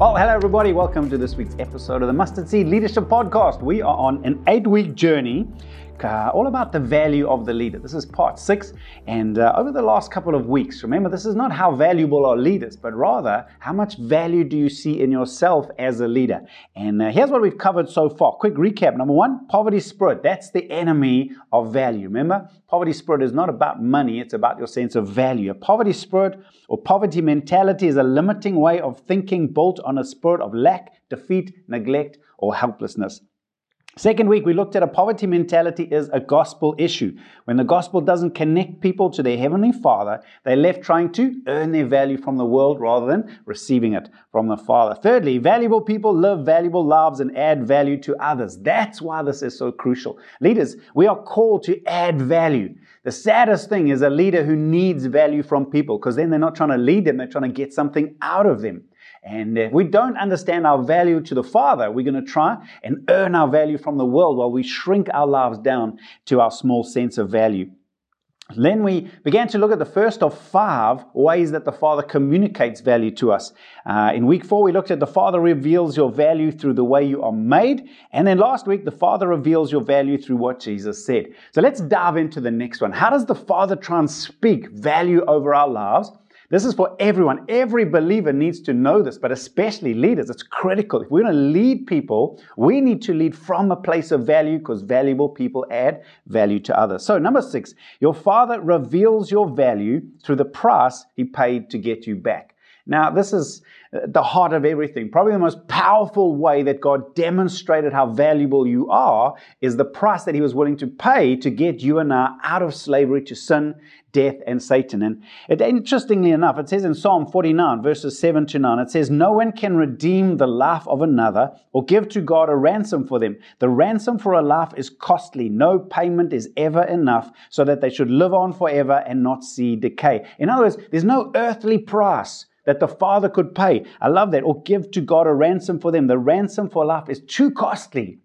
Well, hello, everybody. Welcome to this week's episode of the Mustard Seed Leadership Podcast. We are on an eight week journey uh, all about the value of the leader. This is part six. And uh, over the last couple of weeks, remember, this is not how valuable are leaders, but rather how much value do you see in yourself as a leader. And uh, here's what we've covered so far. Quick recap. Number one, poverty spirit. That's the enemy of value. Remember, poverty spirit is not about money, it's about your sense of value. A poverty spirit or poverty mentality is a limiting way of thinking built on a spirit of lack, defeat, neglect, or helplessness. Second week, we looked at a poverty mentality is a gospel issue. When the gospel doesn't connect people to their heavenly Father, they're left trying to earn their value from the world rather than receiving it from the Father. Thirdly, valuable people live valuable lives and add value to others. That's why this is so crucial. Leaders, we are called to add value. The saddest thing is a leader who needs value from people because then they're not trying to lead them, they're trying to get something out of them. And if we don't understand our value to the Father, we're going to try and earn our value from the world while we shrink our lives down to our small sense of value. Then we began to look at the first of five ways that the Father communicates value to us. Uh, in week four, we looked at the Father reveals your value through the way you are made. And then last week, the Father reveals your value through what Jesus said. So let's dive into the next one. How does the Father try and speak value over our lives? This is for everyone. Every believer needs to know this, but especially leaders. It's critical. If we're going to lead people, we need to lead from a place of value because valuable people add value to others. So, number six, your father reveals your value through the price he paid to get you back. Now, this is the heart of everything. Probably the most powerful way that God demonstrated how valuable you are is the price that He was willing to pay to get you and I out of slavery to sin, death, and Satan. And it, interestingly enough, it says in Psalm 49, verses 7 to 9, it says, No one can redeem the life of another or give to God a ransom for them. The ransom for a life is costly. No payment is ever enough so that they should live on forever and not see decay. In other words, there's no earthly price that the father could pay. I love that. Or give to God a ransom for them. The ransom for life is too costly.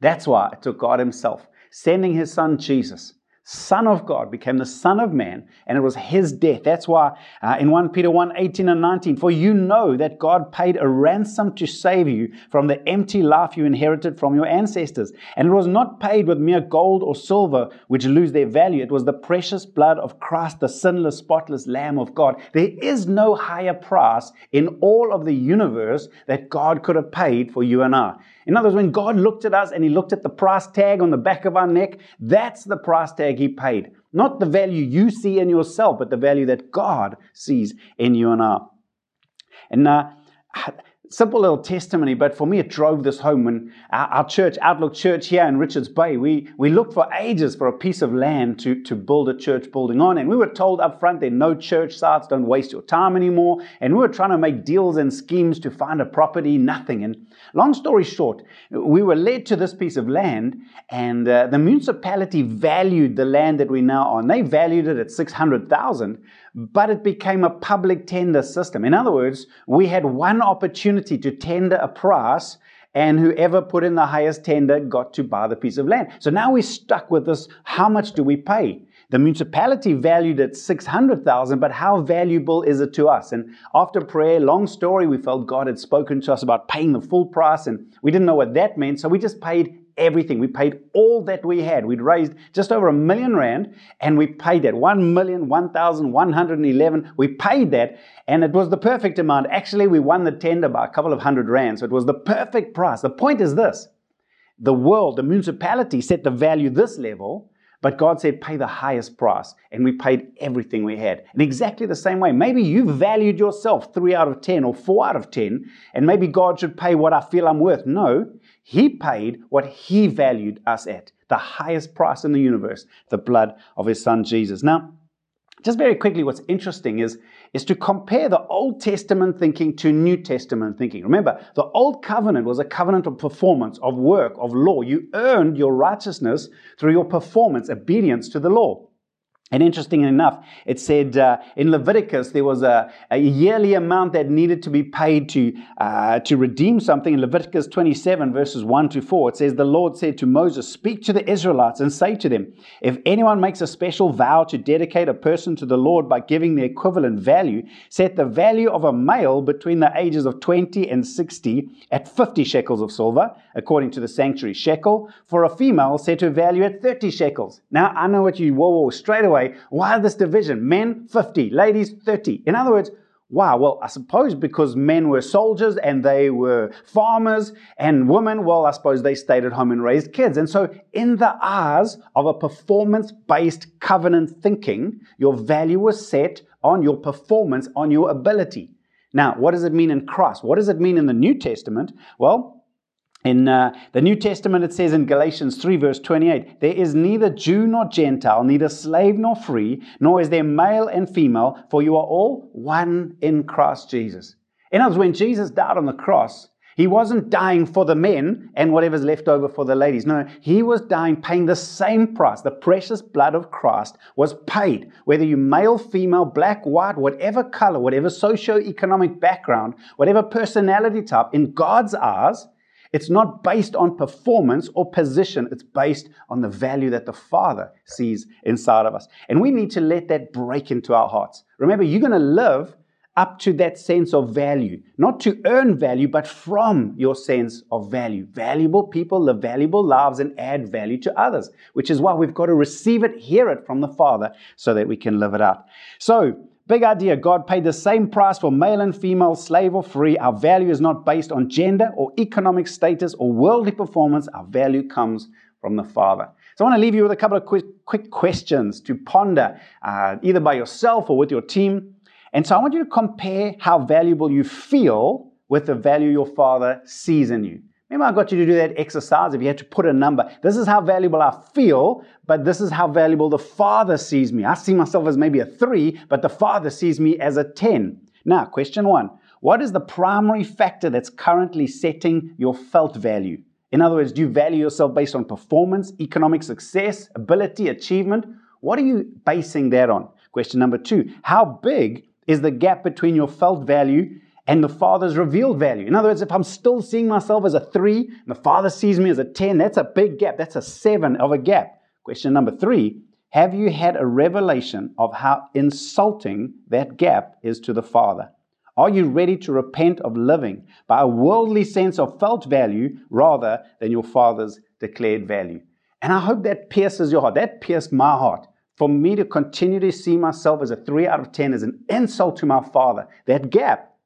That's why it took God Himself, sending His Son Jesus Son of God, became the Son of Man, and it was his death. That's why uh, in 1 Peter 1 18 and 19, for you know that God paid a ransom to save you from the empty life you inherited from your ancestors. And it was not paid with mere gold or silver, which lose their value. It was the precious blood of Christ, the sinless, spotless Lamb of God. There is no higher price in all of the universe that God could have paid for you and I. In other words, when God looked at us and He looked at the price tag on the back of our neck, that's the price tag He paid. Not the value you see in yourself, but the value that God sees in you and I. And uh, simple little testimony, but for me, it drove this home when our, our, church, Outlook Church here in Richards Bay, we, we looked for ages for a piece of land to, to build a church building on. And we were told up front there are no church sites, don't waste your time anymore. And we were trying to make deals and schemes to find a property, nothing. And long story short, we were led to this piece of land, and uh, the municipality valued the land that we now own. They valued it at 600,000 but it became a public tender system. In other words, we had one opportunity to tender a price and whoever put in the highest tender got to buy the piece of land. So now we're stuck with this how much do we pay? The municipality valued it 600,000, but how valuable is it to us? And after prayer, long story, we felt God had spoken to us about paying the full price and we didn't know what that meant, so we just paid everything. We paid all that we had. We'd raised just over a million rand and we paid that. One million, one thousand, one hundred and eleven. We paid that and it was the perfect amount. Actually, we won the tender by a couple of hundred rand. So it was the perfect price. The point is this. The world, the municipality set the value this level, but God said, pay the highest price. And we paid everything we had. In exactly the same way, maybe you valued yourself three out of 10 or four out of 10, and maybe God should pay what I feel I'm worth. No, he paid what he valued us at, the highest price in the universe, the blood of his son Jesus. Now, just very quickly, what's interesting is, is to compare the Old Testament thinking to New Testament thinking. Remember, the Old Covenant was a covenant of performance, of work, of law. You earned your righteousness through your performance, obedience to the law. And interesting enough, it said uh, in Leviticus there was a, a, yearly amount that needed to be paid to, uh, to redeem something. In Leviticus 27, verses 1 to 4, it says, The Lord said to Moses, Speak to the Israelites and say to them, If anyone makes a special vow to dedicate a person to the Lord by giving the equivalent value, set the value of a male between the ages of 20 and 60 at 50 shekels of silver, according to the sanctuary shekel. For a female, set her value at 30 shekels. Now, I know what you, whoa, whoa, straight away why this division? Men 50, ladies 30. In other words, wow, well, I suppose because men were soldiers and they were farmers, and women, well, I suppose they stayed at home and raised kids. And so, in the eyes of a performance based covenant thinking, your value was set on your performance, on your ability. Now, what does it mean in Christ? What does it mean in the New Testament? Well, in uh, the New Testament, it says in Galatians 3, verse 28, there is neither Jew nor Gentile, neither slave nor free, nor is there male and female, for you are all one in Christ Jesus. In other words, when Jesus died on the cross, he wasn't dying for the men and whatever's left over for the ladies. No, he was dying, paying the same price. The precious blood of Christ was paid. Whether you male, female, black, white, whatever color, whatever socio-economic background, whatever personality type, in God's eyes, it's not based on performance or position, it's based on the value that the Father sees inside of us. And we need to let that break into our hearts. Remember, you're going to live up to that sense of value, not to earn value, but from your sense of value. Valuable people live valuable lives and add value to others, which is why we've got to receive it, hear it from the Father, so that we can live it out. So, Big idea God paid the same price for male and female, slave or free. Our value is not based on gender or economic status or worldly performance. Our value comes from the Father. So I want to leave you with a couple of quick, quick questions to ponder, uh, either by yourself or with your team. And so I want you to compare how valuable you feel with the value your Father sees in you. Remember, I got you to do that exercise if you had to put a number. This is how valuable I feel, but this is how valuable the Father sees me. I see myself as maybe a three, but the Father sees me as a 10. Now, question one What is the primary factor that's currently setting your felt value? In other words, do you value yourself based on performance, economic success, ability, achievement? What are you basing that on? Question number two How big is the gap between your felt value and the Father's revealed value. In other words, if I'm still seeing myself as a three and the Father sees me as a 10, that's a big gap. That's a seven of a gap. Question number three Have you had a revelation of how insulting that gap is to the Father? Are you ready to repent of living by a worldly sense of felt value rather than your Father's declared value? And I hope that pierces your heart. That pierced my heart. For me to continue to see myself as a three out of 10 is an insult to my Father. That gap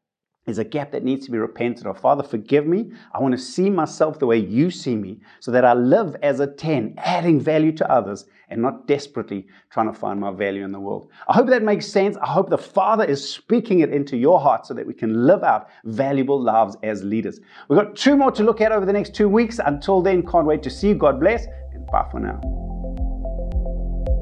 is a gap that needs to be repented of. Father, forgive me. I want to see myself the way you see me so that I live as a 10, adding value to others and not desperately trying to find my value in the world. I hope that makes sense. I hope the Father is speaking it into your heart so that we can live out valuable lives as leaders. We've got two more to look at over the next two weeks. Until then, can't wait to see you. God bless and bye for now.